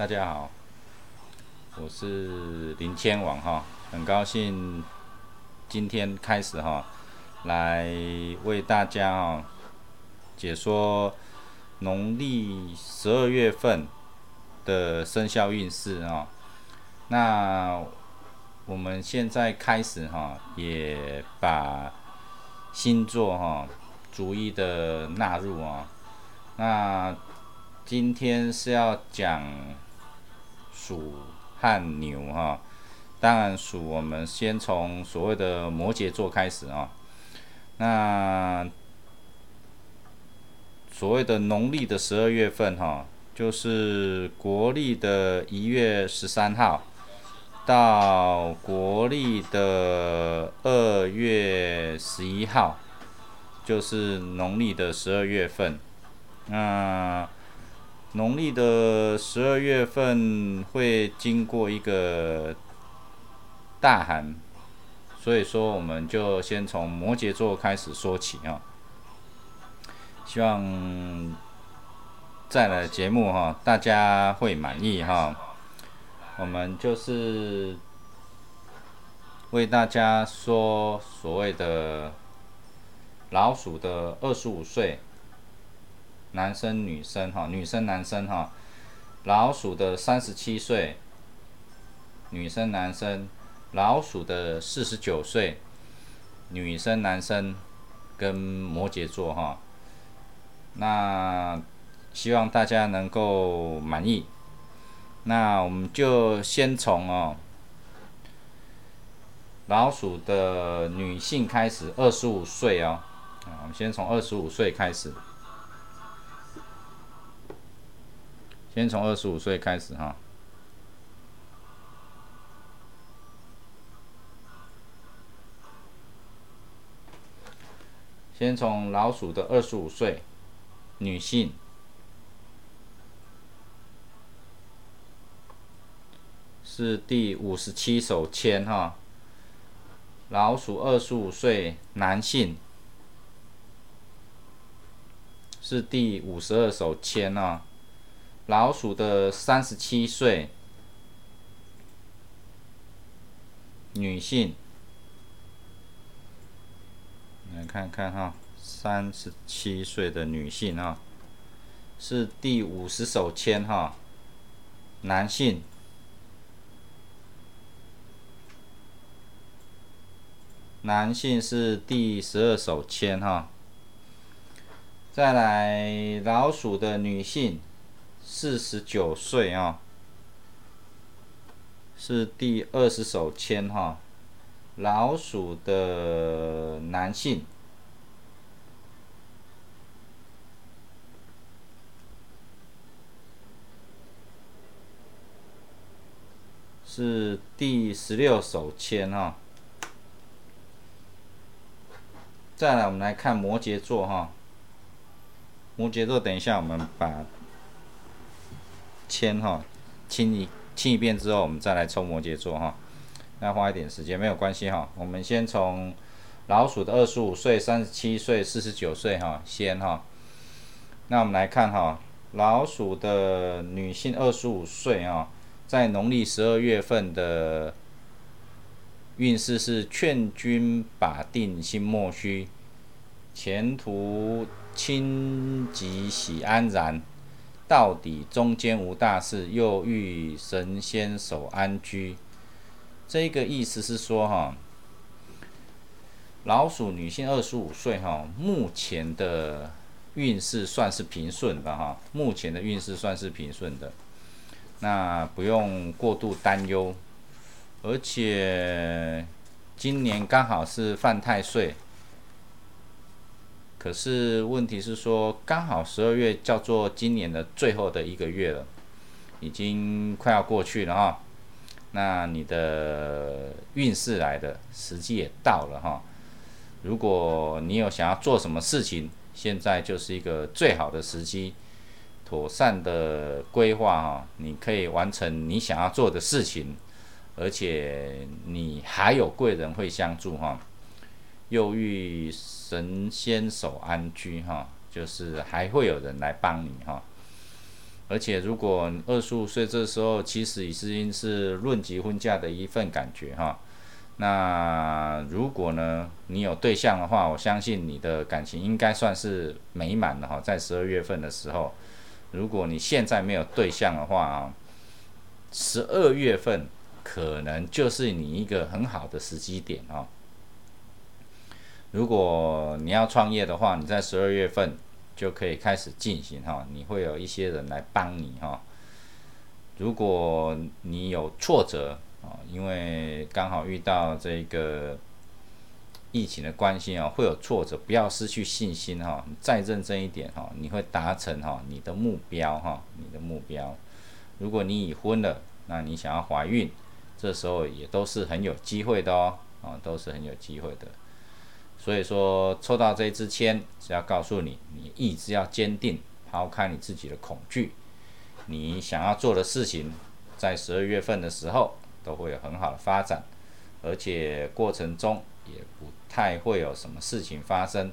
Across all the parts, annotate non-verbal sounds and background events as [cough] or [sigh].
大家好，我是林千王哈，很高兴今天开始哈，来为大家哈解说农历十二月份的生肖运势哈。那我们现在开始哈，也把星座哈逐一的纳入啊。那今天是要讲鼠和牛哈，当然鼠我们先从所谓的摩羯座开始啊。那所谓的农历的十二月份哈，就是国历的一月十三号到国历的二月十一号，就是农历的十二月份。那农历的十二月份会经过一个大寒，所以说我们就先从摩羯座开始说起啊。希望再来节目哈，大家会满意哈。我们就是为大家说所谓的老鼠的二十五岁。男生、女生哈，女生、男生哈，老鼠的三十七岁，女生、男生，老鼠的四十九岁，女生、男生，跟摩羯座哈，那希望大家能够满意。那我们就先从哦，老鼠的女性开始，二十五岁哦，啊，我们先从二十五岁开始。先从二十五岁开始哈，先从老鼠的二十五岁女性，是第五十七手签哈。老鼠二十五岁男性，是第五十二手签啊。老鼠的三十七岁女性，来看看哈，三十七岁的女性哈，是第五十手签哈，男性，男性是第十二手签哈，再来老鼠的女性。四十九岁啊，是第二十手签哈，老鼠的男性是第十六手签哈。再来，我们来看摩羯座哈，摩羯座，等一下我们把。签哈，清一清一遍之后，我们再来抽摩羯座哈。那花一点时间没有关系哈。我们先从老鼠的二十五岁、三十七岁、四十九岁哈，先哈。那我们来看哈，老鼠的女性二十五岁啊，在农历十二月份的运势是劝君把定心莫虚，前途清吉喜安然。到底中间无大事，又遇神仙守安居。这个意思是说，哈，老鼠女性二十五岁，哈，目前的运势算是平顺的，哈，目前的运势算是平顺的，那不用过度担忧。而且今年刚好是犯太岁。可是问题是说，刚好十二月叫做今年的最后的一个月了，已经快要过去了哈。那你的运势来的时机也到了哈。如果你有想要做什么事情，现在就是一个最好的时机，妥善的规划哈，你可以完成你想要做的事情，而且你还有贵人会相助哈。又遇神仙守安居哈，就是还会有人来帮你哈。而且如果二十五岁这时候，其实已经是论及婚嫁的一份感觉哈。那如果呢，你有对象的话，我相信你的感情应该算是美满的哈。在十二月份的时候，如果你现在没有对象的话啊，十二月份可能就是你一个很好的时机点哦。如果你要创业的话，你在十二月份就可以开始进行哈，你会有一些人来帮你哈。如果你有挫折，啊，因为刚好遇到这个疫情的关系啊，会有挫折，不要失去信心哈，再认真一点哈，你会达成哈你的目标哈，你的目标。如果你已婚了，那你想要怀孕，这时候也都是很有机会的哦，啊，都是很有机会的。所以说，抽到这支签是要告诉你，你意志要坚定，抛开你自己的恐惧，你想要做的事情，在十二月份的时候。都会有很好的发展，而且过程中也不太会有什么事情发生。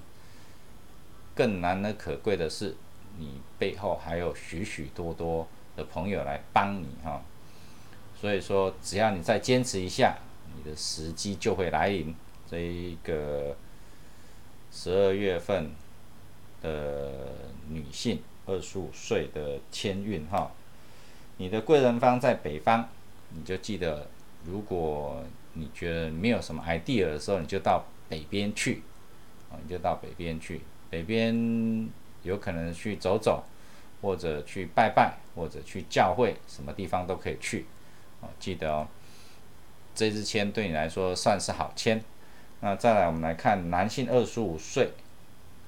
更难能可贵的是，你背后还有许许多多的朋友来帮你哈。所以说，只要你再坚持一下，你的时机就会来临。这一个十二月份的女性，二十五岁的签运哈，你的贵人方在北方。你就记得，如果你觉得没有什么 idea 的时候，你就到北边去，啊，你就到北边去。北边有可能去走走，或者去拜拜，或者去教会，什么地方都可以去。哦，记得哦，这支签对你来说算是好签。那再来，我们来看男性二十五岁，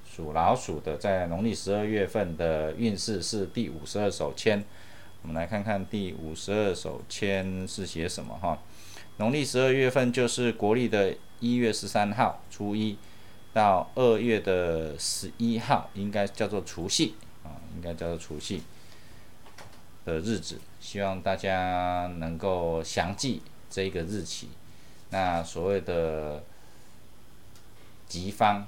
属老鼠的，在农历十二月份的运势是第五十二手签。我们来看看第五十二手签是写什么哈？农历十二月份就是国历的一月十三号初一到二月的十一号，应该叫做除夕啊，应该叫做除夕的日子。希望大家能够详记这个日期。那所谓的吉方，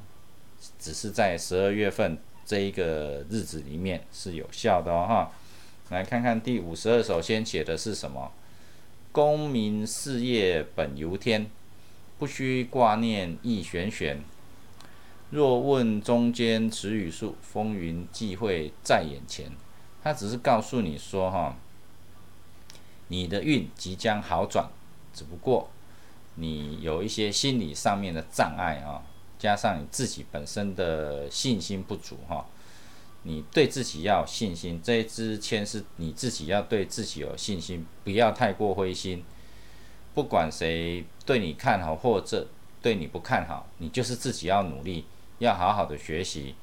只是在十二月份这一个日子里面是有效的哦哈。来看看第五十二首，先写的是什么？功名事业本由天，不须挂念易玄玄。若问中间词语数，风云际会在眼前。他只是告诉你说，哈，你的运即将好转，只不过你有一些心理上面的障碍啊，加上你自己本身的信心不足，哈。你对自己要有信心，这一支签是你自己要对自己有信心，不要太过灰心。不管谁对你看好或者对你不看好，你就是自己要努力，要好好的学习，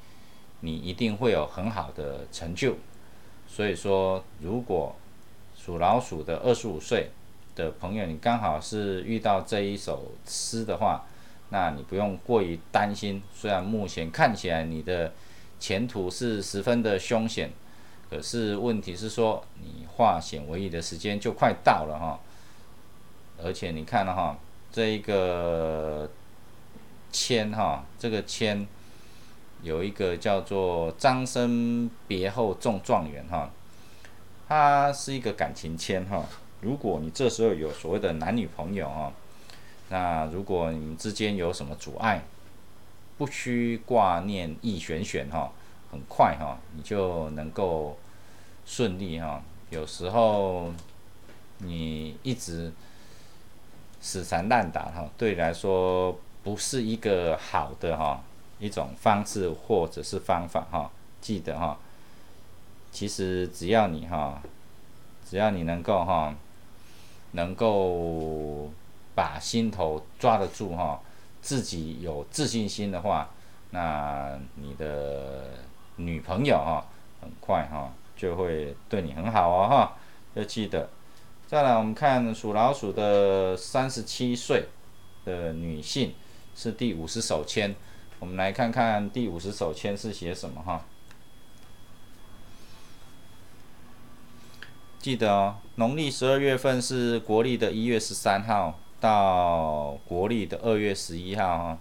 你一定会有很好的成就。所以说，如果属老鼠的二十五岁的朋友，你刚好是遇到这一首诗的话，那你不用过于担心。虽然目前看起来你的前途是十分的凶险，可是问题是说你化险为夷的时间就快到了哈，而且你看了哈，这一个签哈，这个签有一个叫做张生别后中状元哈，它是一个感情签哈，如果你这时候有所谓的男女朋友哈，那如果你们之间有什么阻碍。不需挂念易玄玄哈，很快哈，你就能够顺利哈。有时候你一直死缠烂打哈，对你来说不是一个好的哈一种方式或者是方法哈。记得哈，其实只要你哈，只要你能够哈，能够把心头抓得住哈。自己有自信心的话，那你的女朋友哈，很快哈就会对你很好哦哈，要记得。再来，我们看属老鼠的三十七岁的女性是第五十手签，我们来看看第五十手签是写什么哈。记得哦，农历十二月份是国历的一月十三号。到国历的二月十一号哈，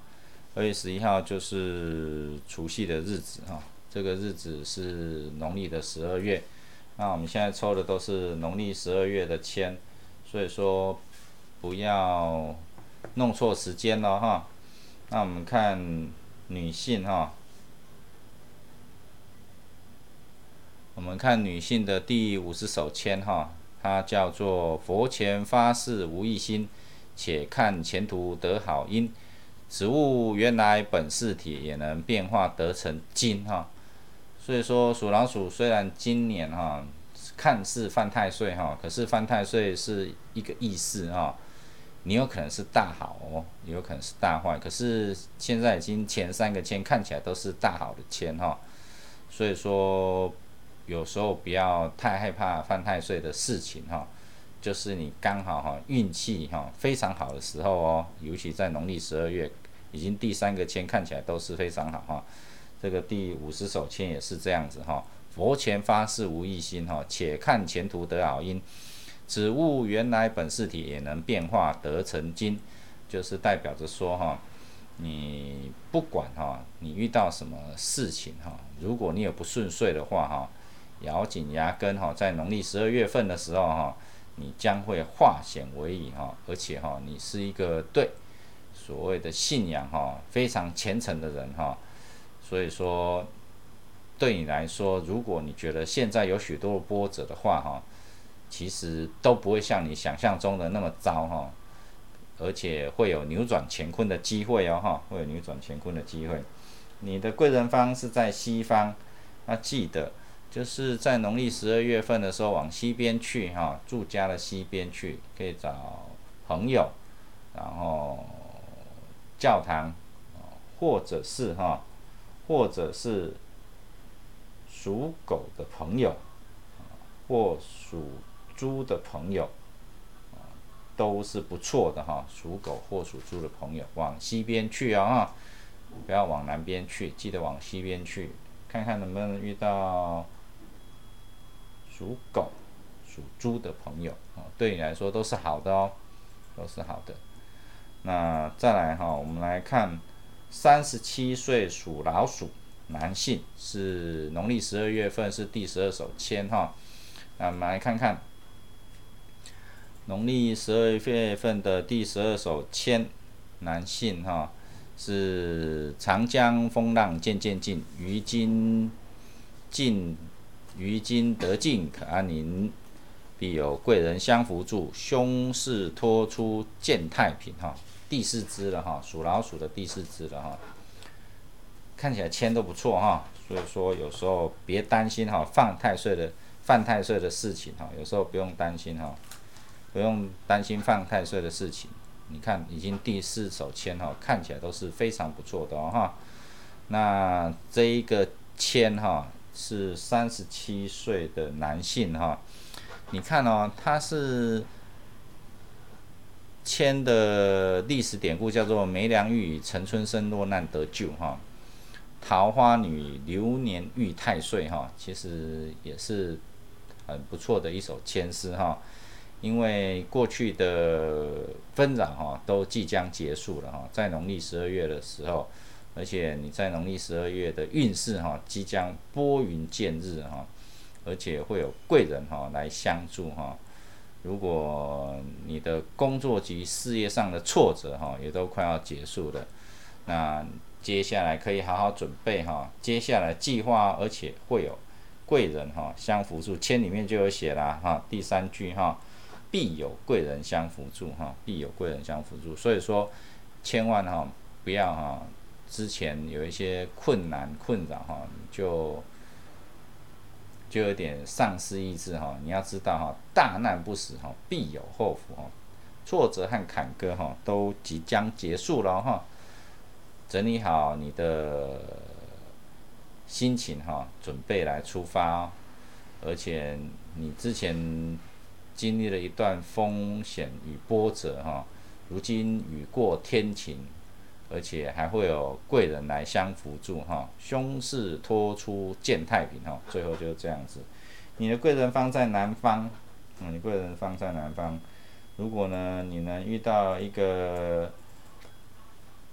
二月十一号就是除夕的日子哈，这个日子是农历的十二月，那我们现在抽的都是农历十二月的签，所以说不要弄错时间了哈。那我们看女性哈，我们看女性的第五十手签哈，它叫做佛前发誓无一心，且看前途得好因。此物原来本是铁，也能变化得成金哈。所以说属老鼠虽然今年哈看似犯太岁哈，可是犯太岁是一个意思哈，你有可能是大好哦，也有可能是大坏。可是现在已经前三个签看起来都是大好的签哈，所以说有时候不要太害怕犯太岁的事情哈，就是你刚好哈运气哈非常好的时候哦，尤其在农历十二月，已经第三个签看起来都是非常好哈。这个第五十手签也是这样子哈，佛前发誓无异心哈，且看前途得好因。此物原来本是体，也能变化得成金，就是代表着说哈，你不管哈，你遇到什么事情哈，如果你有不顺遂的话哈，咬紧牙根哈，在农历十二月份的时候哈，你将会化险为夷哈，而且哈，你是一个对所谓的信仰哈非常虔诚的人哈。所以说，对你来说，如果你觉得现在有许多的波折的话，哈，其实都不会像你想象中的那么糟，哈，而且会有扭转乾坤的机会哦，哈，会有扭转乾坤的机会。你的贵人方是在西方，那记得就是在农历十二月份的时候往西边去，哈，住家的西边去，可以找朋友，然后教堂，或者是哈。或者是属狗的朋友，或属猪的朋友，都是不错的哈。属狗或属猪的朋友，往西边去啊哈，不要往南边去，记得往西边去，看看能不能遇到属狗、属猪的朋友啊，对你来说都是好的哦，都是好的。那再来哈，我们来看。三十七岁属老鼠男性，是农历十二月份是第十二手签哈。那我们来看看农历十二月份的第十二手签，男性哈是长江风浪渐渐近，于今尽于今得尽可安宁，必有贵人相扶助，凶事脱出见太平哈。第四只了哈，属老鼠的第四只了哈，看起来签都不错哈，所以说有时候别担心哈，犯太岁的犯太岁的事情哈，有时候不用担心哈，不用担心犯太岁的事情。你看已经第四手签哈，看起来都是非常不错的哈。那这一个签哈是三十七岁的男性哈，你看哦，他是。签的历史典故叫做“梅良玉陈春生落难得救”哈，桃花女流年遇太岁哈，其实也是很不错的一首签诗哈。因为过去的纷扰哈都即将结束了哈，在农历十二月的时候，而且你在农历十二月的运势哈即将拨云见日哈，而且会有贵人哈来相助哈。如果你的工作及事业上的挫折哈，也都快要结束了，那接下来可以好好准备哈，接下来计划，而且会有贵人哈相辅助，签里面就有写啦哈，第三句哈，必有贵人相辅助哈，必有贵人相辅助，所以说千万哈不要哈，之前有一些困难困扰哈，就。就有点丧失意志哈，你要知道哈，大难不死哈，必有后福哈，挫折和坎坷哈都即将结束了哈，整理好你的心情哈，准备来出发哦，而且你之前经历了一段风险与波折哈，如今雨过天晴。而且还会有贵人来相辅助哈，凶事脱出见太平哈，最后就是这样子。你的贵人方在南方，嗯，你贵人方在南方。如果呢，你能遇到一个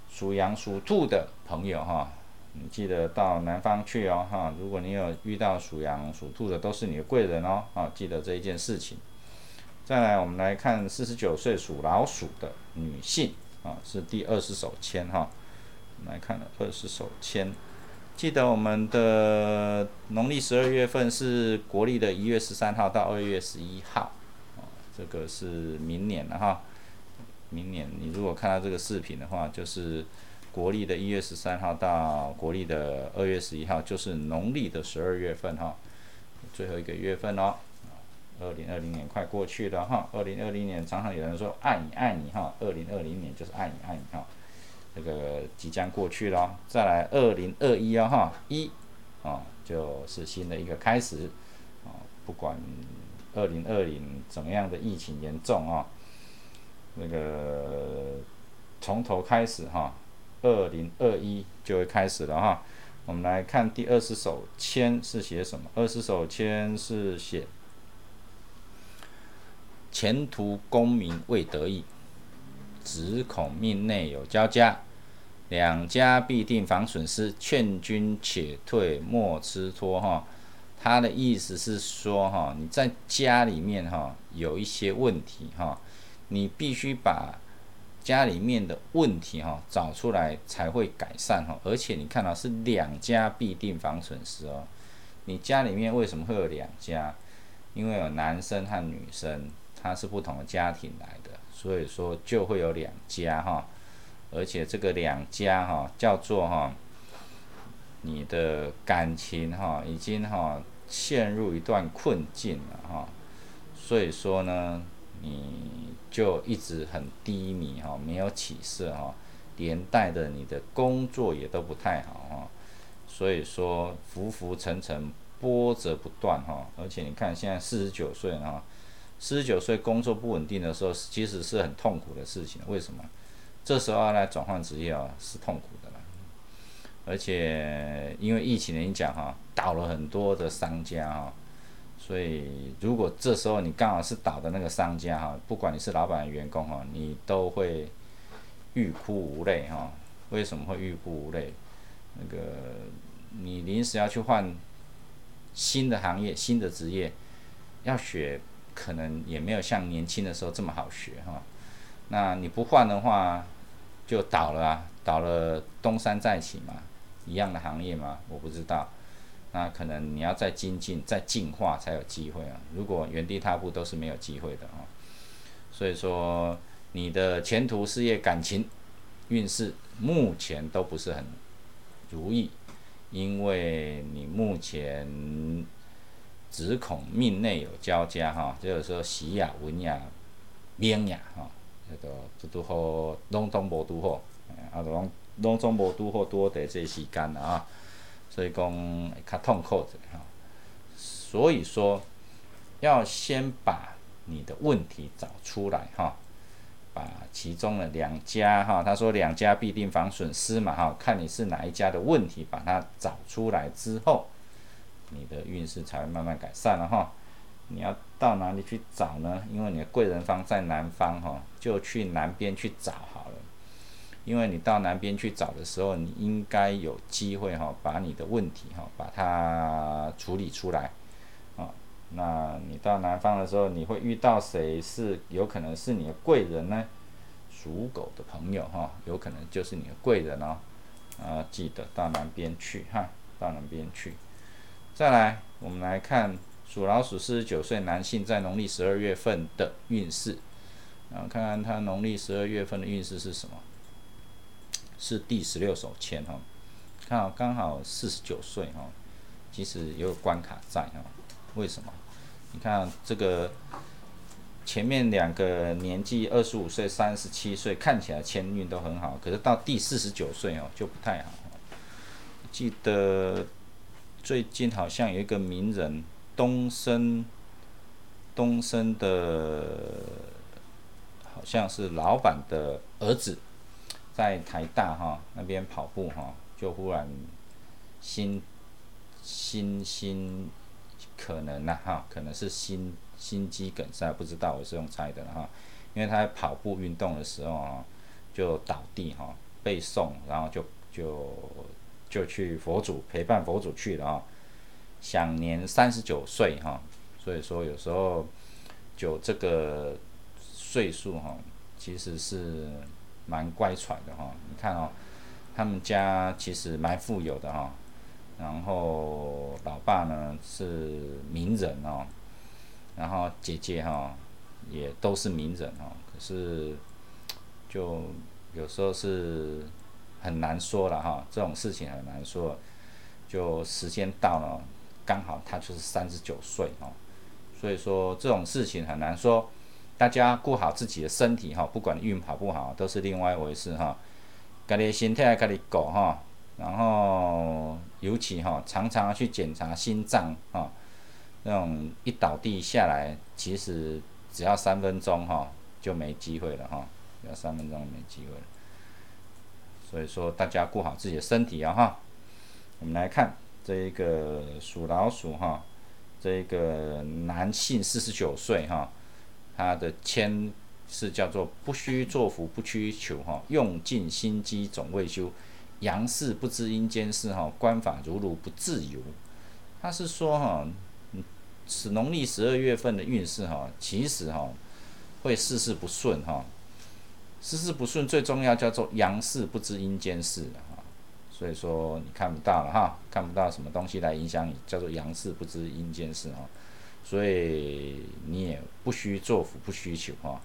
属羊属兔的朋友哈，你记得到南方去哦，哈！如果你有遇到属羊、属兔的，都是你的贵人哦，啊，记得这一件事情。再来，我们来看四十九岁属老鼠的女性，啊，是第二十手签哈。来看了二十手签，记得我们的农历十二月份是国历的一月十三号到二月十一号，哦，这个是明年了哈。明年你如果看到这个视频的话，就是。国历的一月十三号到国历的二月十一号，就是农历的十二月份哈，最后一个月份哦。二零二零年快过去了哈，二零二零年常常有人说爱你爱你哈，二零二零年就是爱你爱你哈，这个即将过去了。再来二零二一啊哈，一啊就是新的一个开始啊，不管二零二零怎么样的疫情严重啊，那个从头开始哈。二零二一就会开始了哈，我们来看第二十首签是写什么？二十首签是写前途功名未得意，只恐命内有交加，两家必定防损失，劝君且退莫吃拖哈。他的意思是说哈，你在家里面哈有一些问题哈，你必须把。家里面的问题哈，找出来才会改善哈。而且你看到是两家必定防损失哦。你家里面为什么会有两家？因为有男生和女生，他是不同的家庭来的，所以说就会有两家哈。而且这个两家哈，叫做哈，你的感情哈，已经哈陷入一段困境了哈。所以说呢。你就一直很低迷哈，没有起色哈，连带的你的工作也都不太好哈，所以说浮浮沉沉，波折不断哈，而且你看现在四十九岁了哈，四十九岁工作不稳定的时候，其实是很痛苦的事情。为什么？这时候要来转换职业啊，是痛苦的啦。而且因为疫情的影响哈，倒了很多的商家哈。所以，如果这时候你刚好是倒的那个商家哈，不管你是老板、员工哈，你都会欲哭无泪哈。为什么会欲哭无泪？那个你临时要去换新的行业、新的职业，要学可能也没有像年轻的时候这么好学哈。那你不换的话，就倒了啊，倒了东山再起嘛，一样的行业嘛，我不知道。那可能你要再精进、再进化才有机会啊！如果原地踏步都是没有机会的啊。所以说，你的前途、事业、感情、运势目前都不是很如意，因为你目前只恐命内有交加哈，就是说喜呀、文呀、命呀哈，那个都都好，拢总无拄好，啊，拢拢总无拄好多的这时间了啊。所以讲较痛苦的哈，所以说要先把你的问题找出来哈，把其中的两家哈，他说两家必定防损失嘛哈，看你是哪一家的问题，把它找出来之后，你的运势才会慢慢改善了哈。你要到哪里去找呢？因为你的贵人方在南方哈，就去南边去找好了。因为你到南边去找的时候，你应该有机会哈，把你的问题哈，把它处理出来，啊，那你到南方的时候，你会遇到谁是有可能是你的贵人呢？属狗的朋友哈，有可能就是你的贵人哦，啊，记得到南边去哈，到南边去。再来，我们来看属老鼠四十九岁男性在农历十二月份的运势，然后看看他农历十二月份的运势是什么。是第十六手签哈，看好刚好四十九岁哈，其实有关卡在哈，为什么？你看这个前面两个年纪二十五岁、三十七岁，看起来签运都很好，可是到第四十九岁哦就不太好。记得最近好像有一个名人东升，东升的，好像是老板的儿子。在台大哈那边跑步哈，就忽然心心心可能呐哈，可能是心心肌梗塞，不知道我是用猜的哈，因为他在跑步运动的时候啊，就倒地哈，背送，然后就就就去佛祖陪伴佛祖去了啊，享年三十九岁哈。所以说有时候就这个岁数哈，其实是蛮乖巧的哈。你看哦，他们家其实蛮富有的哈，然后老爸呢是名人哦，然后姐姐哈也都是名人哦，可是就有时候是很难说了哈，这种事情很难说，就时间到了，刚好他就是三十九岁哦。所以说这种事情很难说，大家顾好自己的身体哈，不管运好不好都是另外一回事哈。家己身体要家己顾哈，然后尤其哈常常去检查心脏哈，那种一倒地下来，其实只要三分钟哈就没机会了哈，要三分钟没机会了。所以说大家顾好自己的身体啊哈。我们来看这一个属老鼠哈。这一个男性四十九岁哈，他的签是叫做不虚作福不屈求哈，用尽心机总未休，阳事不知阴间事哈，官法如如不自由。他是说哈，是农历十二月份的运势哈，其实哈会事事不顺哈，事事不顺最重要叫做阳事不知阴间事啊。所以说你看不到了哈，看不到什么东西来影响你，叫做阳事不知阴间事哈，所以你也不需做福不需求哈，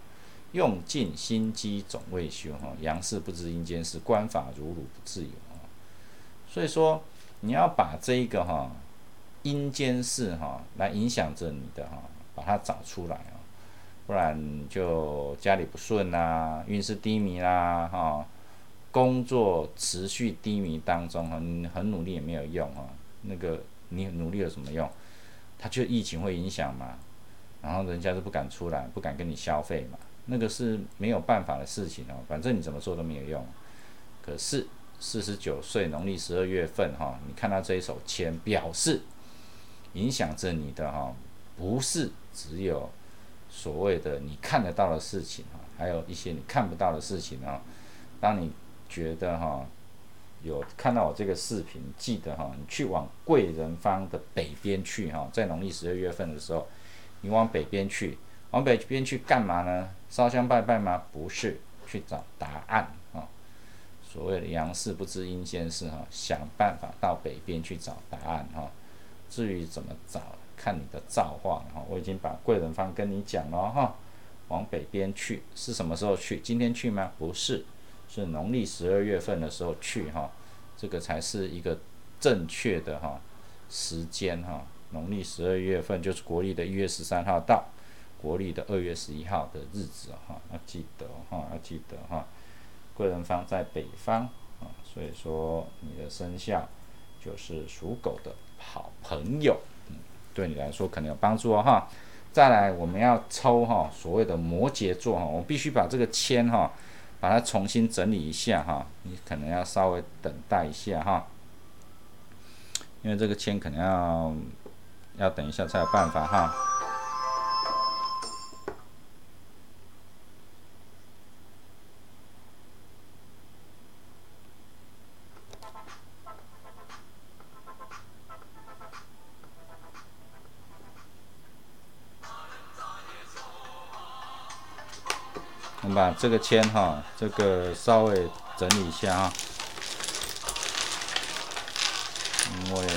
用尽心机总未休哈，阳事不知阴间事，官法如如不自由啊。所以说你要把这一个哈阴间事哈来影响着你的哈，把它找出来，不然就家里不顺啦，运势低迷啦哈。工作持续低迷当中哈，你很努力也没有用哈。那个你努力有什么用？他就疫情会影响嘛，然后人家都不敢出来，不敢跟你消费嘛。那个是没有办法的事情哦，反正你怎么做都没有用。可是四十九岁农历十二月份哈，你看到这一手签，表示影响着你的哈，不是只有所谓的你看得到的事情啊，还有一些你看不到的事情啊。当你觉得哈，有看到我这个视频，记得哈，你去往贵人方的北边去哈，在农历十二月份的时候，你往北边去，往北边去干嘛呢？烧香拜拜吗？不是，去找答案啊。所谓的阳事不知阴间事哈，想办法到北边去找答案哈。至于怎么找，看你的造化哈。我已经把贵人方跟你讲了哈，往北边去是什么时候去？今天去吗？不是。是农历十二月份的时候去哈，这个才是一个正确的哈时间哈。农历十二月份就是国历的一月十三号到国历的二月十一号的日子哈，要记得哈，要记得哈。贵人方在北方啊，所以说你的生肖就是属狗的好朋友，对你来说可能有帮助哦哈。再来我们要抽哈，所谓的摩羯座哈，我必须把这个签哈。把它重新整理一下哈，你可能要稍微等待一下哈，因为这个签可能要要等一下才有办法哈。把这个签哈，这个稍微整理一下哈，因为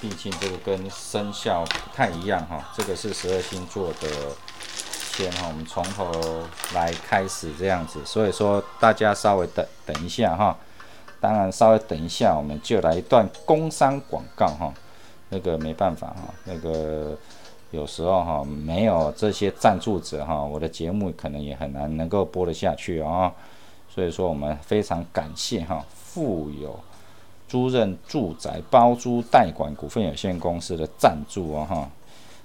毕竟这个跟生肖不太一样哈，这个是十二星座的签哈，我们从头来开始这样子，所以说大家稍微等等一下哈，当然稍微等一下，我们就来一段工商广告哈，那个没办法哈，那个。有时候哈没有这些赞助者哈，我的节目可能也很难能够播得下去啊。所以说我们非常感谢哈富有租赁住宅包租代管股份有限公司的赞助啊哈。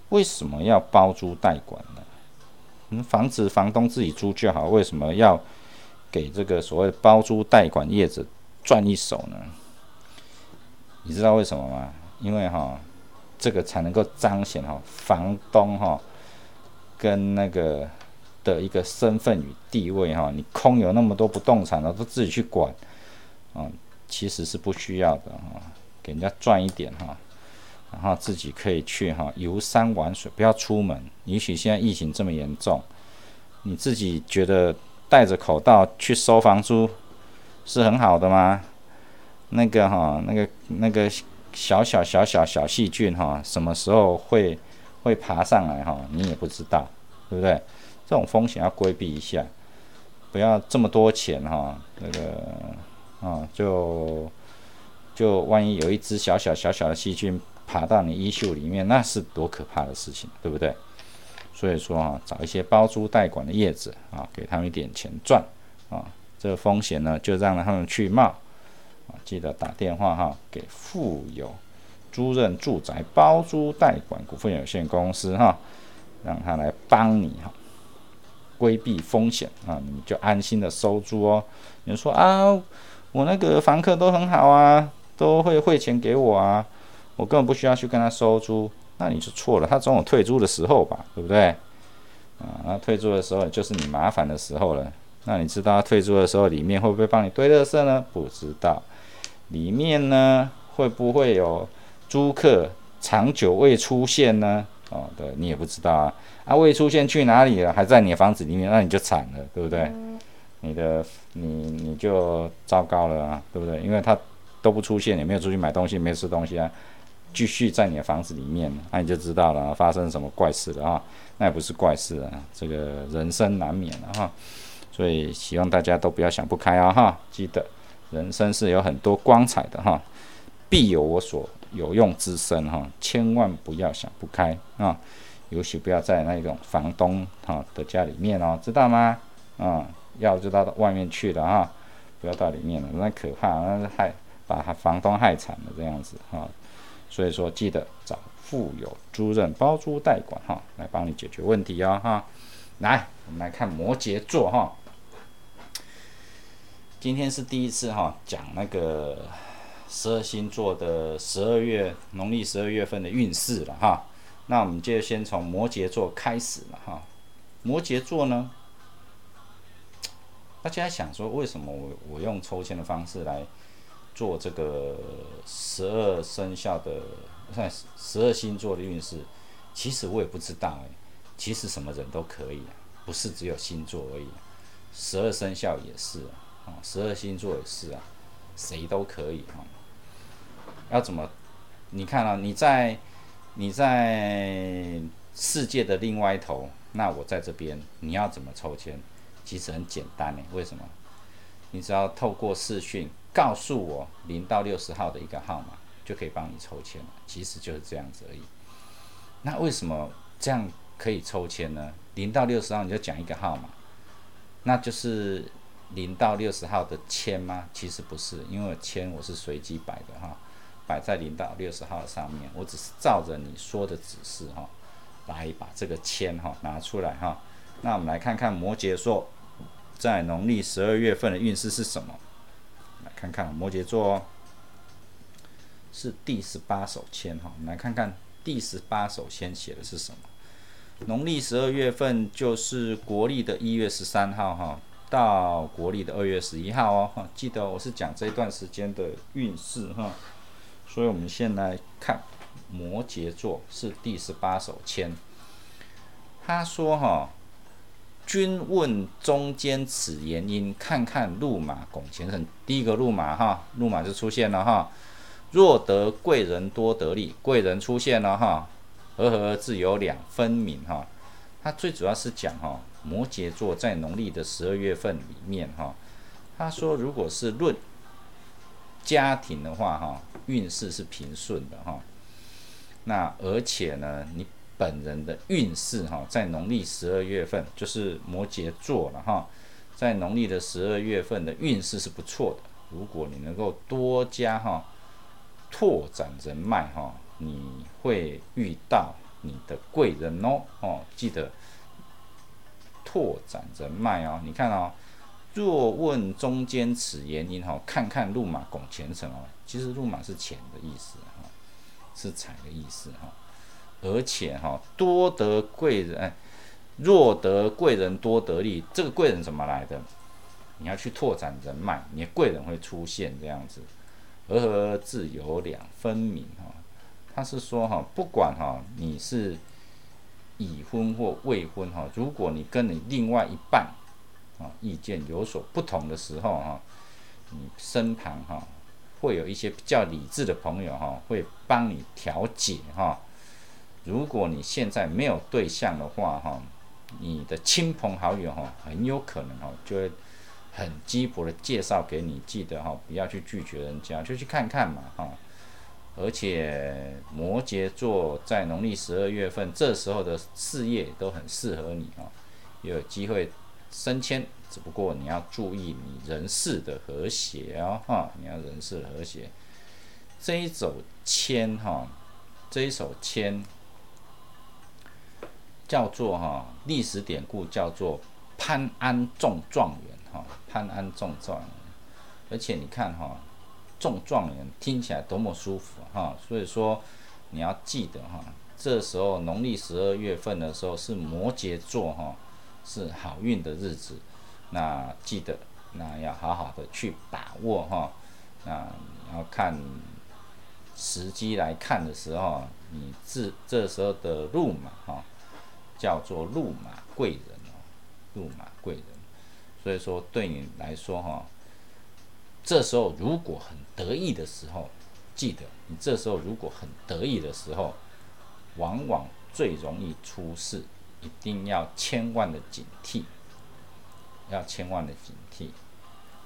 为什么要包租代管呢？房子房东自己租就好，为什么要给这个所谓包租代管业者赚一手呢？你知道为什么吗？因为哈。这个才能够彰显哈房东哈跟那个的一个身份与地位哈，你空有那么多不动产了，都自己去管，啊，其实是不需要的哈，给人家赚一点哈，然后自己可以去哈游山玩水，不要出门。也许现在疫情这么严重，你自己觉得戴着口罩去收房租是很好的吗？那个哈，那个那个小小小小小细菌哈，什么时候会会爬上来哈？你也不知道，对不对？这种风险要规避一下，不要这么多钱哈，那个啊，就就万一有一只小小小小的细菌爬到你衣袖里面，那是多可怕的事情，对不对？所以说啊，找一些包租代管的叶子啊，给他们一点钱赚啊，这个风险呢，就让他们去冒记得打电话哈，给富有租赁住宅包租代管股份有限公司哈，让他来帮你哈。规避风险啊，你就安心的收租哦。你说啊，我那个房客都很好啊，都会汇钱给我啊，我根本不需要去跟他收租，那你就错了。他总有退租的时候吧，对不对？啊，那退租的时候就是你麻烦的时候了。那你知道退租的时候里面会不会帮你堆垃圾呢？不知道。里面呢会不会有租客长久未出现呢？哦，对你也不知道啊。啊，未出现去哪里了？还在你的房子里面，那你就惨了，对不对？你的你你就糟糕了啊，对不对？因为他都不出现，也没有出去买东西，没吃东西啊，继续在你的房子里面，那你就知道了发生什么怪事了啊？那也不是怪事啊，这个人生难免了哈。所以希望大家都不要想不开啊哈，记得人生是有很多光彩的哈，必有我所有用之身哈，千万不要想不开啊。尤其不要在那种房东哈的家里面哦，知道吗？啊，要就到外面去了哈，不要到里面了，那可怕，那是害把房东害惨了这样子哈。所以说，记得找富有租任包租代管哈，来帮你解决问题哦哈。来，我们来看摩羯座哈，今天是第一次哈讲那个十二星座的十二月农历十二月份的运势了哈。那我们就先从摩羯座开始了哈。摩羯座呢，大家想说为什么我我用抽签的方式来做这个十二生肖的算十二星座的运势？其实我也不知道哎。其实什么人都可以，不是只有星座而已，十二生肖也是，十二星座也是啊，谁都可以哈。要怎么？你看啊，你在。你在世界的另外一头，那我在这边，你要怎么抽签？其实很简单呢。为什么？你只要透过视讯告诉我零到六十号的一个号码，就可以帮你抽签了。其实就是这样子而已。那为什么这样可以抽签呢？零到六十号你就讲一个号码，那就是零到六十号的签吗？其实不是，因为签我是随机摆的哈。摆在零到六十号上面，我只是照着你说的指示哈，来把这个签哈拿出来哈。那我们来看看摩羯座在农历十二月份的运势是什么？来看看摩羯座哦，是第十八手签哈。我们来看看第十八手签写的是什么？农历十二月份就是国历的一月十三号哈，到国历的二月十一号哦。记得我是讲这段时间的运势哈。所以，我们先来看摩羯座是第十八手签。他说：“哈，君问中间此言因，看看路马拱前程。第一个路马哈，路马就出现了哈。若得贵人多得利，贵人出现了哈。和和自有两分明哈。他最主要是讲哈，摩羯座在农历的十二月份里面哈。他说，如果是论。家庭的话，哈，运势是平顺的，哈。那而且呢，你本人的运势，哈，在农历十二月份，就是摩羯座了，哈，在农历的十二月份的运势是不错的。如果你能够多加哈，拓展人脉，哈，你会遇到你的贵人哦，哦，记得拓展人脉哦。你看哦。若问中间此原因哈，看看路马拱前程哦。其实路马是钱的意思哈，是财的意思哈。而且哈，多得贵人，哎，若得贵人多得利，这个贵人怎么来的？你要去拓展人脉，你的贵人会出现这样子和合自有两分明哈。他是说哈，不管哈你是已婚或未婚哈，如果你跟你另外一半啊意见有所不同的时候哈，你身旁哈会有一些比较理智的朋友哈，会帮你调解哈。如果你现在没有对象的话哈，你的亲朋好友哈很有可能哈就会。很鸡婆的介绍给你，记得哈，不要去拒绝人家，就去看看嘛哈。而且摩羯座在农历十二月份这时候的事业都很适合你哈，有机会升迁，只不过你要注意你人事的和谐哦哈，你要人事和谐。这一手签哈，这一手签叫做哈，历史典故叫做潘安中状元哈。潘安中状元，而且你看哈，中状元听起来多么舒服啊哈，所以说你要记得哈，这时候农历十二月份的时候是摩羯座哈，是好运的日子，那记得那要好好的去把握哈，那你要看时机来看的时候，你这这时候的路马哈，叫做路马贵人哦，路马贵人。所以说，对你来说哈，这时候如果很得意的时候，记得你这时候如果很得意的时候，往往最容易出事，一定要千万的警惕，要千万的警惕。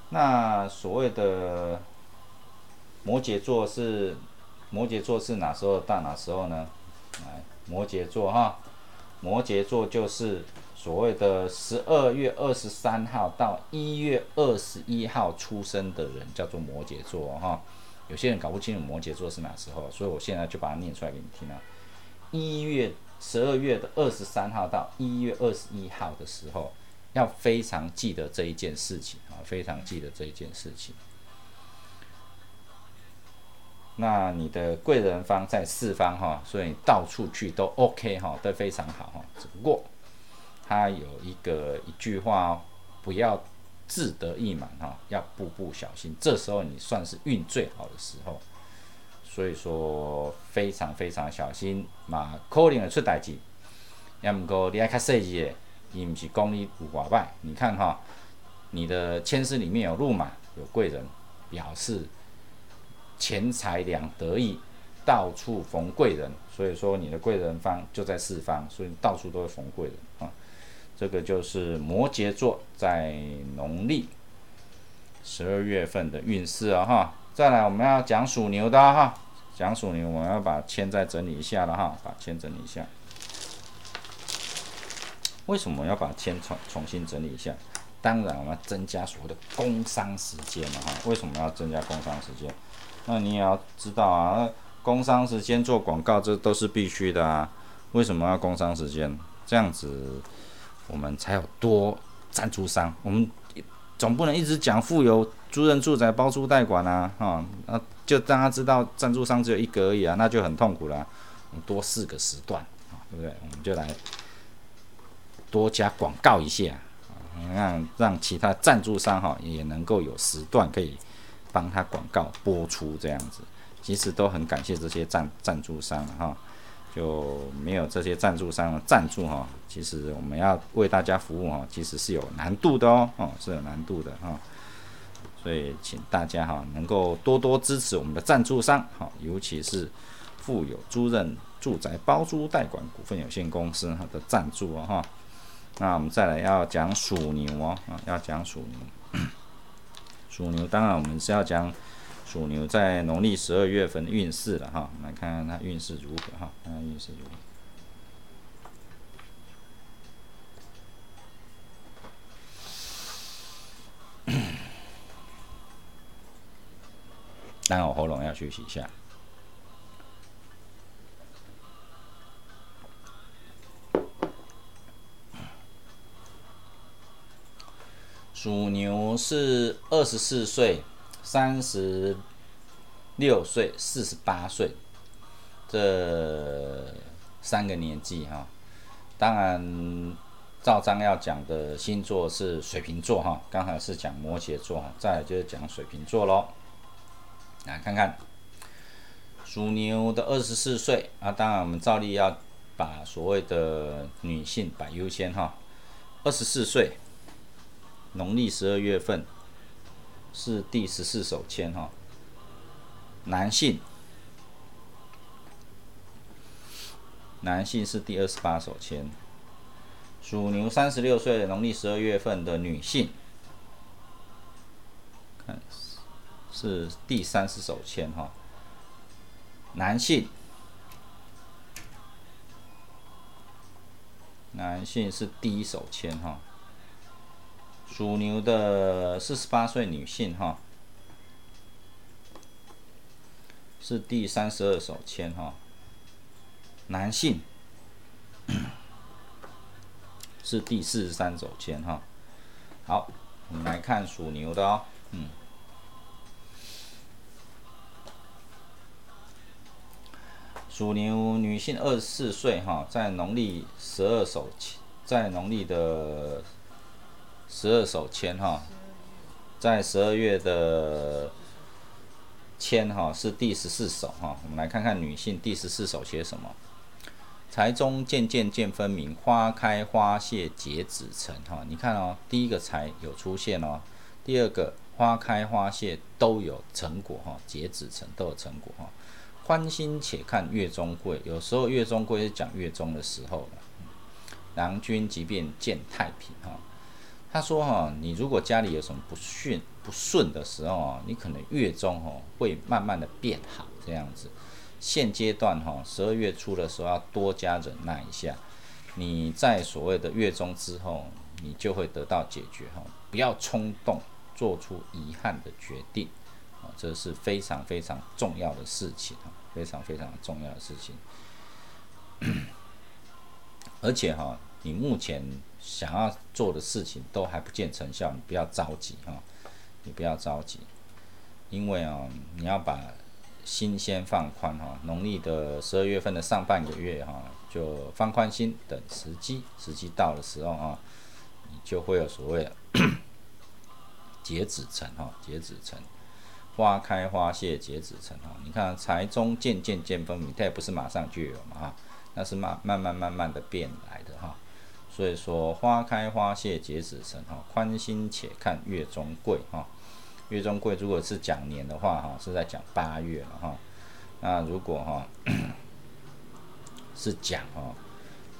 那所谓的摩羯座是摩羯座是哪时候到哪时候呢？来，摩羯座哈，摩羯座就是。所谓的十二月二十三号到一月二十一号出生的人叫做摩羯座哈，有些人搞不清楚摩羯座是哪时候，所以我现在就把它念出来给你听啊。一月十二月的二十三号到一月二十一号的时候，要非常记得这一件事情啊，非常记得这一件事情。那你的贵人方在四方哈，所以你到处去都 OK 哈，都非常好哈，只不过。他有一个一句话，不要自得意满哈，要步步小心。这时候你算是运最好的时候，所以说非常非常小心嘛，可能会出代志。要唔过你爱较细致的，伊唔是讲你有寡败。你看哈，你的签诗里面有路马，有贵人，表示钱财两得意，到处逢贵人。所以说你的贵人方就在四方，所以到处都会逢贵人啊。这个就是摩羯座在农历十二月份的运势啊哈，再来我们要讲属牛的哈，讲属牛，我们要把签再整理一下了哈，把签整理一下。为什么要把签重重新整理一下？当然我们要增加所谓的工商时间了哈。为什么要增加工商时间？那你也要知道啊，工商时间做广告这都是必须的啊。为什么要工商时间？这样子。我们才有多赞助商，我们总不能一直讲富有租人住宅包租代管啊，哈，那就让他知道赞助商只有一个而已啊，那就很痛苦了。我们多四个时段，啊，对不对？我们就来多加广告一下，让让其他赞助商哈也能够有时段可以帮他广告播出这样子。其实都很感谢这些赞赞助商哈。就没有这些赞助商的赞助哈，其实我们要为大家服务哈，其实是有难度的哦，哦是有难度的哈，所以请大家哈能够多多支持我们的赞助商哈，尤其是富有租赁住宅包租代管股份有限公司哈的赞助哦哈，那我们再来要讲属牛哦，啊要讲属牛，属牛当然我们是要讲。属牛在农历十二月份运势了哈，来看看它运势如何哈，看看运势如何。[coughs] 但我喉咙要休息一下。属牛是二十四岁。三十六岁、四十八岁这三个年纪哈，当然照章要讲的星座是水瓶座哈，刚才是讲摩羯座哈，再来就是讲水瓶座喽。来看看属牛的二十四岁啊，当然我们照例要把所谓的女性摆优先哈。二十四岁，农历十二月份是第十四手签哈。男性，男性是第二十八手签。属牛三十六岁，农历十二月份的女性，看是第三十手签哈。男性，男性是第一手签哈。属牛的四十八岁女性哈，是第三十二手签哈。男性。[coughs] 是第四十三手签哈，好，我们来看属牛的哦，嗯，属牛女性二十四岁哈，在农历十二手，在农历的十二手签哈，在十二月的签哈是第十四手哈，我们来看看女性第十四手写什么。财中渐渐见分明，花开花谢结子成。哈，你看哦，第一个财有出现哦，第二个花开花谢都有成果哈，结子成都有成果哈。欢心且看月中贵，有时候月中贵是讲月中的时候了。郎君即便见太平哈，他说哈，你如果家里有什么不顺不顺的时候啊，你可能月中哦会慢慢的变好这样子。现阶段哈，十二月初的时候要多加忍耐一下。你在所谓的月中之后，你就会得到解决哈。不要冲动做出遗憾的决定啊，这是非常非常重要的事情哈，非常非常重要的事情。而且哈，你目前想要做的事情都还不见成效，你不要着急哈，你不要着急，因为啊，你要把。心先放宽哈，农历的十二月份的上半个月哈，就放宽心，等时机，时机到的时候啊，你就会有所谓的 [coughs] 截止成哈，截止成，花开花谢结子成哈。你看财中渐渐渐分明，它也不是马上就有嘛哈，那是慢慢慢慢慢的变来的哈。所以说花开花谢结子成哈，宽心且看月中贵哈。月中贵，如果是讲年的话，哈，是在讲八月了哈。那如果哈是讲哈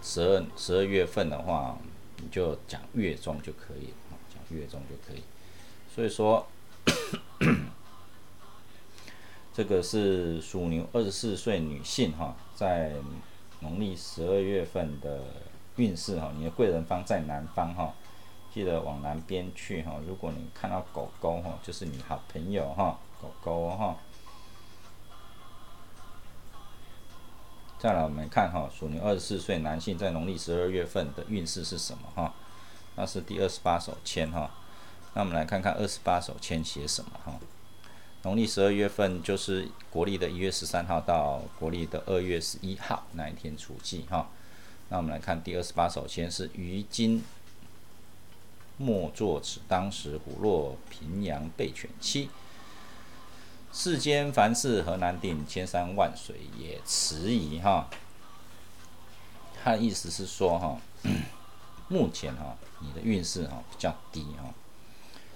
十二十二月份的话，你就讲月中就可以了，讲月中就可以。所以说，这个是属牛二十四岁女性哈，在农历十二月份的运势哈，你的贵人方在南方哈。记得往南边去哈，如果你看到狗狗哈，就是你好朋友哈，狗狗哈。再来我们看哈，属牛二十四岁男性在农历十二月份的运势是什么哈？那是第二十八手签哈。那我们来看看二十八手签写什么哈？农历十二月份就是国历的一月十三号到国历的二月十一号那一天除夕哈。那我们来看第二十八首，先是于今。莫作此，当时虎落平阳被犬欺。世间凡事何难定，千山万水也迟疑。哈，他的意思是说，哈，[clears throat] 目前哈你的运势哈比较低哈，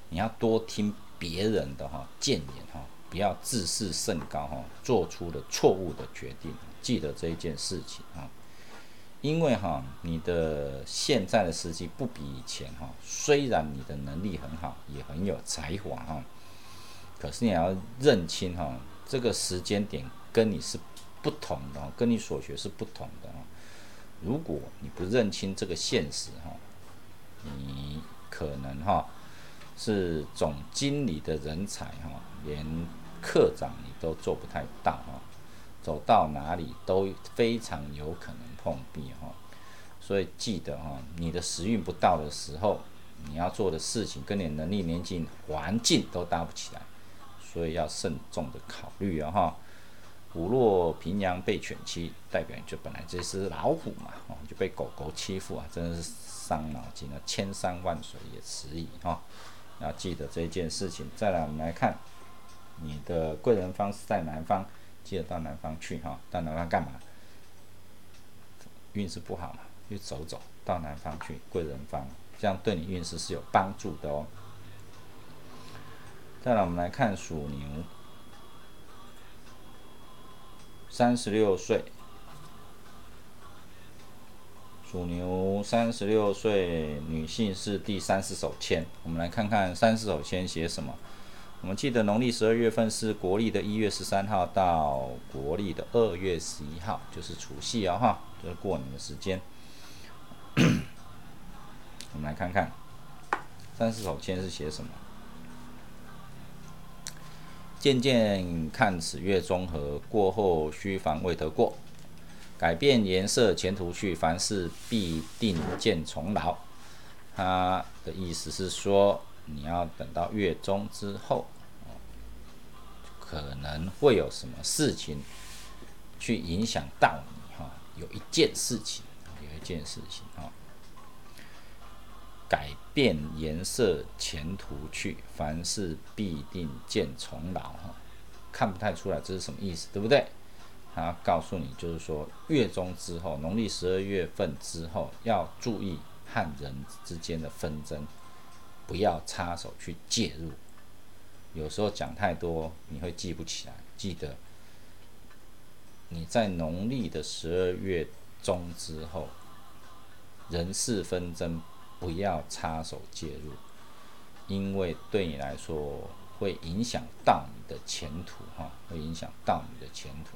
你要多听别人的哈谏言哈，不要自视甚高哈，做出了错误的决定。记得这一件事情啊。因为哈，你的现在的时机不比以前哈，虽然你的能力很好，也很有才华哈，可是你要认清哈，这个时间点跟你是不同的，跟你所学是不同的哈。如果你不认清这个现实哈，你可能哈是总经理的人才哈，连科长你都做不太到哈。走到哪里都非常有可能碰壁哈，所以记得哈，你的时运不到的时候，你要做的事情跟你能力、年纪、环境都搭不起来，所以要慎重的考虑啊哈。虎落平阳被犬欺，代表就本来这是老虎嘛，哦就被狗狗欺负啊，真的是伤脑筋啊，千山万水也迟疑哈。要记得这件事情。再来，我们来看你的贵人方是在南方，记得到南方去哈。到南方干嘛？运势不好嘛，去走走，到南方去贵人方，这样对你运势是有帮助的哦。再来，我们来看属牛，三十六岁。属牛三十六岁女性是第三十手签，我们来看看三十手签写什么。我们记得农历十二月份是国历的一月十三号到国历的二月十一号，就是除夕啊哈，就是过年的时间。[coughs] 我们来看看三四手签是写什么。渐渐看此月中和，过后须防未得过。改变颜色，前途去，凡事必定见重劳。他的意思是说，你要等到月中之后，可能会有什么事情去影响到你哈。有一件事情，有一件事情哈，改变颜色，前途去，凡事必定见重劳哈。看不太出来这是什么意思，对不对？他告诉你，就是说月中之后，农历十二月份之后，要注意和人之间的纷争，不要插手去介入。有时候讲太多，你会记不起来。记得你在农历的十二月中之后，人事纷争不要插手介入，因为对你来说会影响到你的前途，哈，会影响到你的前途。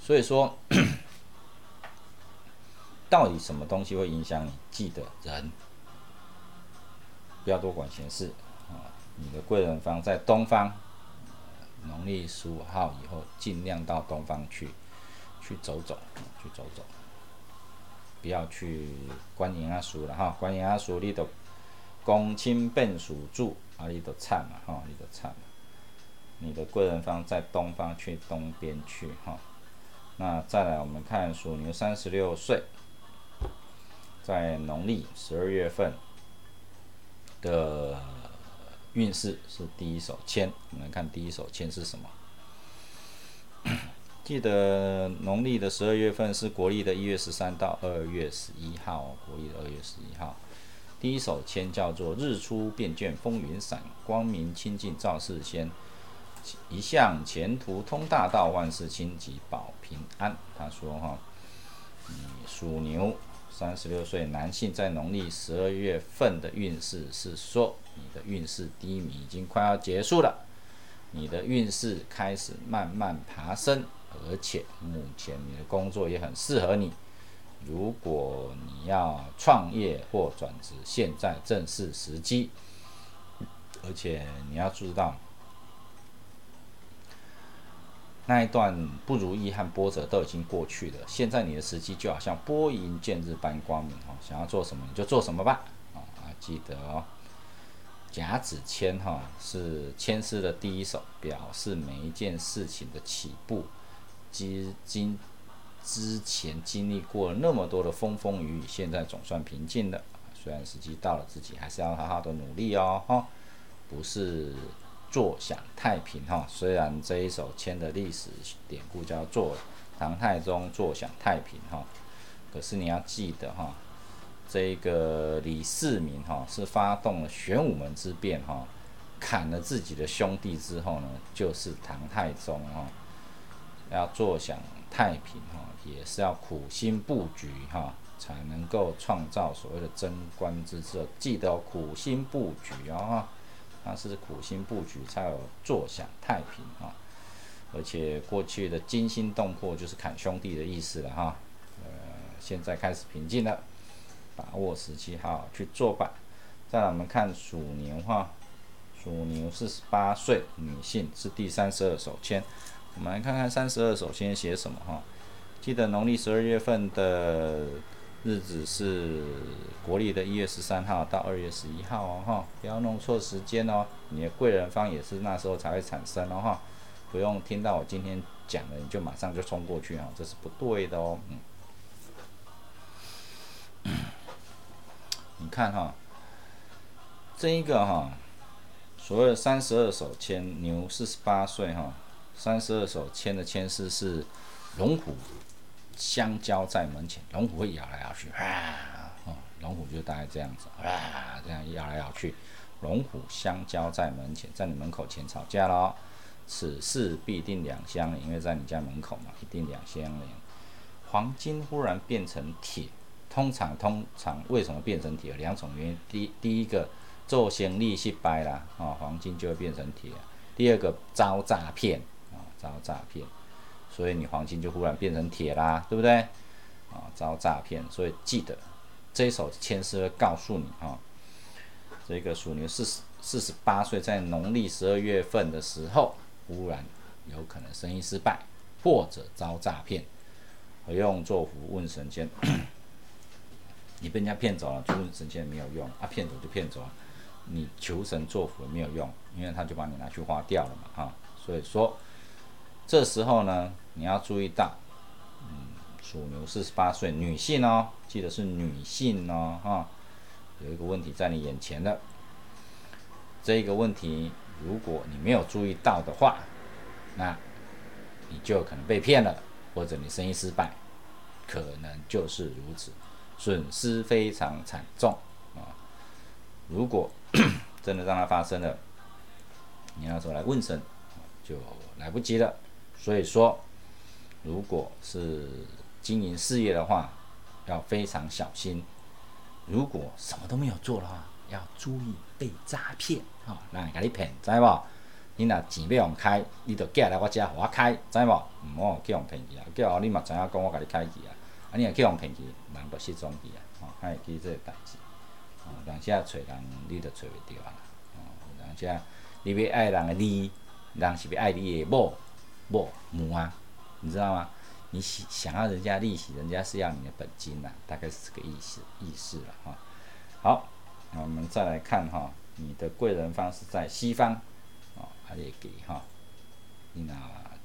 所以说，[clears throat] 到底什么东西会影响你？记得人，不要多管闲事！你的贵人方在东方，农历十五号以后，尽量到东方去，去走走，去走走，不要去观音阿叔了哈！观音阿叔，你都公亲变属住，啊，你都惨了哈！你都惨了。你的贵人方在东方，去东边去哈。那再来，我们看属牛三十六岁，在农历十二月份的运势是第一手签。我们来看第一手签是什么？[coughs] 记得农历的十二月份是国历的一月十三到二月十一号，国历的二月十一号。第一手签叫做“日出便见风云散，光明清净照世间”。一向前途通大道，万事清吉保平安。他说：“哈，你属牛，三十六岁男性，在农历十二月份的运势是说，你的运势低迷已经快要结束了，你的运势开始慢慢爬升，而且目前你的工作也很适合你。如果你要创业或转职，现在正是时机。而且你要知道。”那一段不如意和波折都已经过去了，现在你的时机就好像拨云见日般光明哈，想要做什么你就做什么吧啊！记得哦，甲子签哈是签诗的第一手，表示每一件事情的起步，经经之前经历过那么多的风风雨雨，现在总算平静了。虽然时机到了，自己还是要好好的努力哦哈，不是。坐享太平哈，虽然这一首签的历史典故叫做唐太宗坐享太平哈，可是你要记得哈，这个李世民哈是发动了玄武门之变哈，砍了自己的兄弟之后呢，就是唐太宗哈，要坐享太平哈，也是要苦心布局哈，才能够创造所谓的贞观之治，记得苦心布局啊。他是苦心布局，才有坐享太平啊！而且过去的惊心动魄就是砍兄弟的意思了哈。呃，现在开始平静了，把握时机，好去做吧。再来我们看属牛哈，属牛四十八岁女性是第三十二手签。我们来看看三十二手签写什么哈。记得农历十二月份的。日子是国历的一月十三号到二月十一号哦，哈，不要弄错时间哦。你的贵人方也是那时候才会产生哦，哈，不用听到我今天讲的你就马上就冲过去哦，这是不对的哦。嗯，你看哈，这一个哈，所谓的三十二手签，牛四十八岁哈，三十二手签的签诗是龙虎相交在门前，龙虎会咬来咬去，啊，哦，龙虎就大概这样子，啊，这样咬来咬去，龙虎相交在门前，在你门口前吵架喽，此事必定两相连，因为在你家门口嘛，一定两相连。黄金忽然变成铁，通常通常为什么变成铁？有两种原因，第第一个做生意失败啦，啊，黄金就会变成铁；第二个遭诈骗，啊，遭诈骗。所以你黄金就忽然变成铁啦，对不对？啊，遭诈骗，所以记得这一首签诗会告诉你啊，这个属牛四十四十八岁，在农历十二月份的时候，忽然有可能生意失败，或者遭诈骗。何用作福问神仙？[clears throat] 你被人家骗走了，就问神仙没有用，啊，骗走就骗走了，你求神作福没有用，因为他就把你拿去花掉了嘛，哈，所以说。这时候呢，你要注意到，嗯，属牛四十八岁女性哦，记得是女性哦，哈，有一个问题在你眼前的，这个问题如果你没有注意到的话，那你就可能被骗了，或者你生意失败，可能就是如此，损失非常惨重啊。如果 [clears throat] 真的让它发生了，你要说来问神，就来不及了。所以说，如果是经营事业的话，要非常小心。如果什么都没有做的话，要注意被诈骗。哈，人给你骗，知无？你若钱要用开，你就寄来我遮，互我开，知无？毋好去用骗去啊！叫你嘛知影讲我甲你开去啊！啊，你若去用骗去，人就失踪去啊！吼，还会记即个代志。哦，人家找人，你就找袂着啊！哦，人家你要爱人的利，人是要爱你的某。不母啊，你知道吗？你想想要人家利息，人家是要你的本金呐，大概是这个意思意思了哈。好，那我们再来看哈，你的贵人方是在西方，哦，还得给哈。你那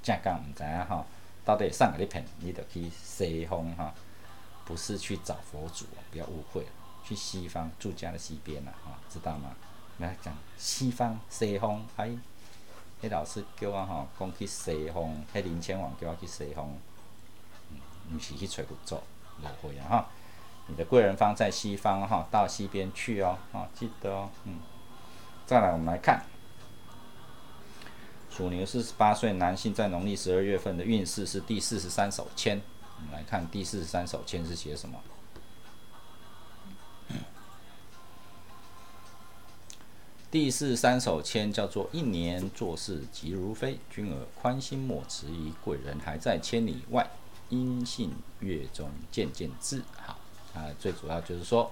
正讲唔知啊哈，到底上个你骗，你就去西方哈，不是去找佛祖，不要误会，去西方住家的西边了哈，知道吗？来讲西方西方哎。迄老师叫我吼，讲去西方，迄林千王叫我去西方，嗯，毋是去找工作，误会啊哈。你的贵人方在西方哈，到西边去哦，好，记得哦，嗯。再来，我们来看，属牛四十八岁男性在农历十二月份的运势是第四十三手签。我们来看第四十三手签是写什么。第四三首签叫做“一年做事急如飞，君儿宽心莫迟疑，贵人还在千里外，音信月中渐渐至”。好，啊，最主要就是说，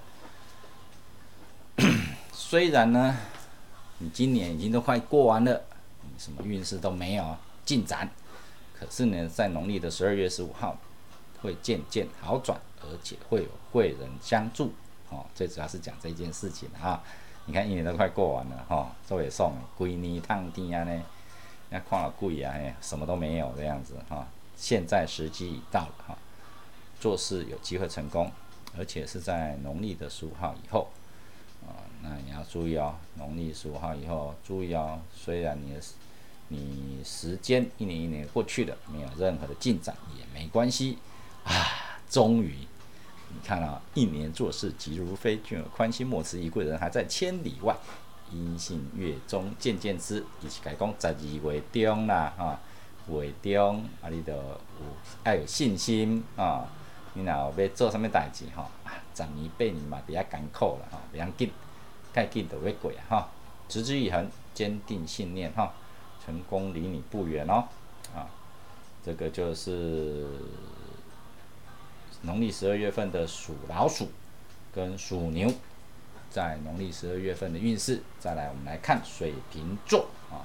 [coughs] 虽然呢，你今年已经都快过完了，你什么运势都没有进展，可是呢，在农历的十二月十五号，会渐渐好转，而且会有贵人相助。哦，最主要是讲这件事情啊。你看一年都快过完了哈，做也送，归年烫天啊呢，那看了贵啊，嘿，什么都没有这样子哈。现在时机已到了哈，做事有机会成功，而且是在农历的十五号以后啊。那你要注意哦，农历十五号以后注意哦。虽然你的你时间一年一年过去了，没有任何的进展也没关系啊，终于。你看啊，一年做事急如飞，君儿宽心莫辞。一，贵人还在千里外。音信月中渐渐知，伊是讲十二月中啦，哈，月中啊，你着有要有信心啊。你若要做啥物代志吼，十年八年嘛比较艰苦啦，吼，袂要紧，该紧就要过，哈。持之以恒，坚定信念，哈，成功离你不远哦，啊，这个就是。农历十二月份的属老鼠跟属牛，在农历十二月份的运势，再来我们来看水瓶座啊。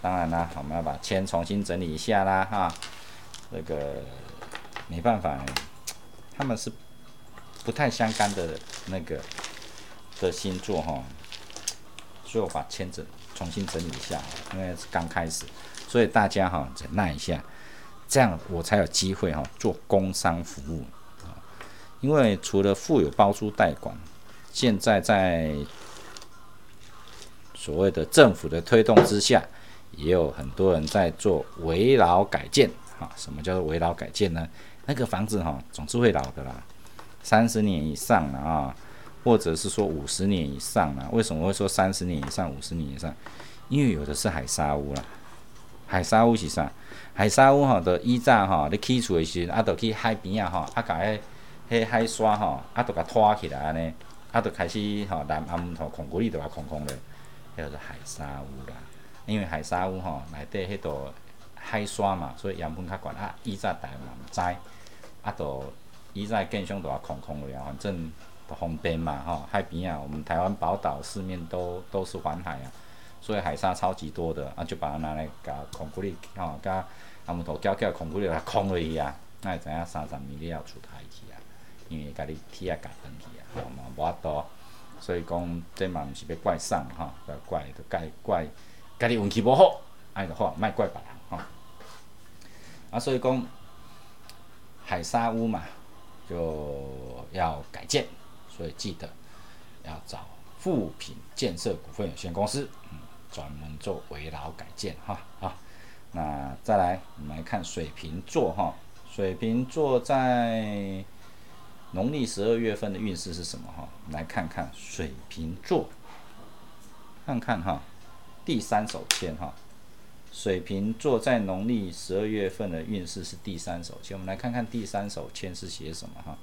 当然啦，我们要把签重新整理一下啦哈。那个没办法，他们是不太相干的那个的星座哈，所以我把签整重新整理一下，因为是刚开始，所以大家哈忍耐一下，这样我才有机会哈做工商服务。因为除了富有包租代管，现在在所谓的政府的推动之下，也有很多人在做围老改建。哈，什么叫做围老改建呢？那个房子哈，总是会老的啦，三十年以上了啊，或者是说五十年以上了。为什么会说三十年以上、五十年以上？因为有的是海沙屋啦，海沙屋是啥？海沙屋哈，的以前吼，你起厝的时候，啊，就去海边啊哈，啊，甲迄迄海沙吼，啊，就甲拖起来安尼，啊，就开始吼，南安头空谷里就甲空空咧，迄叫做海沙屋啦。因为海沙屋吼，内底迄度海沙嘛，所以盐分较悬啊。以前大家嘛毋知，啊，就以前建商就甲空空了，反正都方便嘛吼，海边啊，我们台湾宝岛四面都都是环海啊。所以海沙超级多的，啊，就把它拿来甲空谷里吼，甲阿木头搅搅空谷里来空落去啊，那会知影三十米要出台，因为甲你铁啊夹断去啊，吼嘛无法度，所以讲这嘛毋是要怪上吼，要怪就怪怪家己运气无好，安尼就好，莫怪别人吼。啊，所以讲海沙屋嘛，就要改建，所以记得要找富品建设股份有限公司。专门做围绕改建哈好，那再来我们来看水瓶座哈，水瓶座在农历十二月份的运势是什么哈？来看看水瓶座，看看哈第三手签哈，水瓶座在农历十二月份的运势是第三手签，我们来看看第三手签是写什么哈？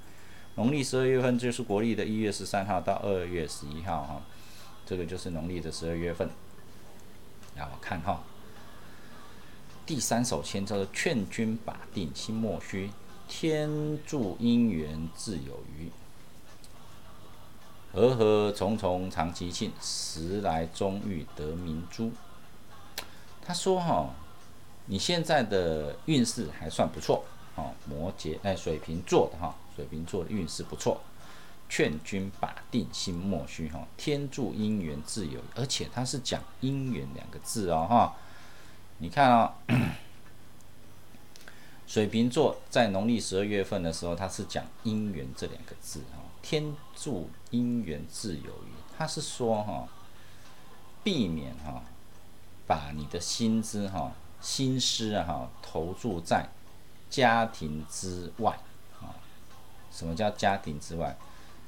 农历十二月份就是国历的一月十三号到二月十一号哈，这个就是农历的十二月份。然后看哈，第三首签叫做“劝君把定心莫虚，天助姻缘自有余。和和重重长吉庆，时来终遇得明珠。”他说哈，你现在的运势还算不错哦，摩羯哎，水瓶座的哈，水瓶座的运势不错。劝君把定心莫虚哈，天助姻缘自有，而且他是讲姻缘两个字哦哈。你看啊，水瓶座在农历十二月份的时候，他是讲姻缘这两个字哈，天助姻缘自有余，他是说哈，避免哈，把你的心思哈、心思啊哈投注在家庭之外啊。什么叫家庭之外？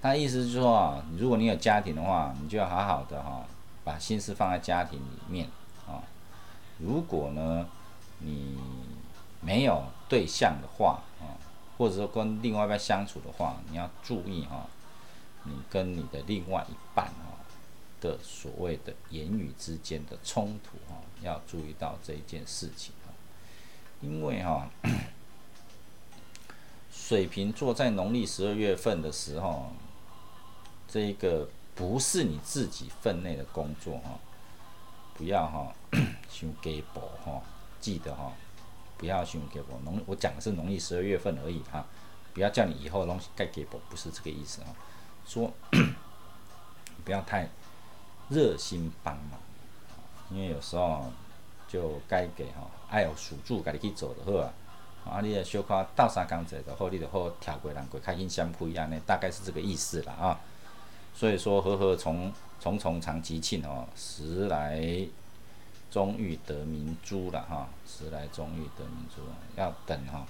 他意思就是说啊，如果你有家庭的话，你就要好好的哈，把心思放在家庭里面啊。如果呢，你没有对象的话啊，或者说跟另外一半相处的话，你要注意哈，你跟你的另外一半哈的所谓的言语之间的冲突哈，要注意到这一件事情啊，因为哈。[clears throat] 水瓶座在农历十二月份的时候，这个不是你自己分内的工作哈，不要哈，[clears throat] 想给薄哈，记得哈，不要想给我。农我讲的是农历十二月份而已哈，不要叫你以后东西该给我，不是这个意思啊。说 [coughs] 不要太热心帮忙，因为有时候就该给哈，爱有属住该你去走的好啊。啊，你也小可倒三工者的好，你就好跳过人过，开心相扑一样呢，大概是这个意思啦啊。所以说，和和从重重长吉庆哦，时来终于得明珠了哈，时来终于得明珠了，要等哈，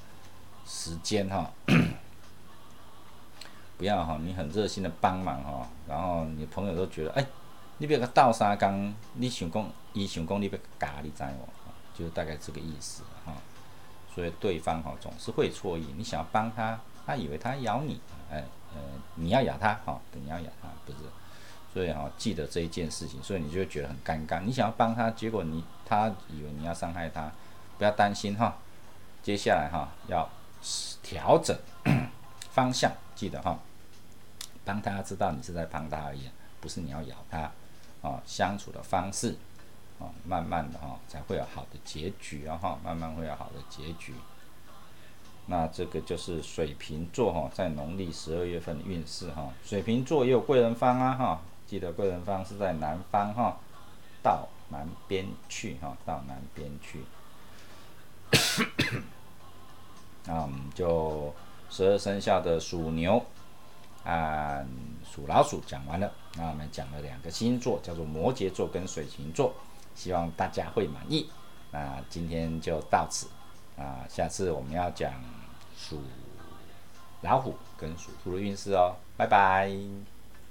时间哈，[coughs] 不要哈，你很热心的帮忙哈，然后你朋友都觉得，哎，你别个倒三缸，你想讲，伊想讲你别假，你知无？就大概这个意思哈。所以对方哈总是会错意，你想要帮他，他以为他咬你，哎，呃，你要咬他，哈，你要咬他，不是，所以哈记得这一件事情，所以你就觉得很尴尬。你想要帮他，结果你他以为你要伤害他，不要担心哈。接下来哈要调整 [coughs] 方向，记得哈，帮他知道你是在帮他而已，不是你要咬他，啊，相处的方式。哦，慢慢的哈，才会有好的结局啊哈，慢慢会有好的结局。那这个就是水瓶座哈，在农历十二月份运势哈。水瓶座也有贵人方啊哈，记得贵人方是在南方哈，到南边去哈，到南边去。[coughs] 那我们就十二生肖的属牛啊，属老鼠讲完了，那我们讲了两个星座，叫做摩羯座跟水瓶座，希望大家会满意。那今天就到此，啊，下次我们要讲属老虎跟属兔的运势哦，拜拜。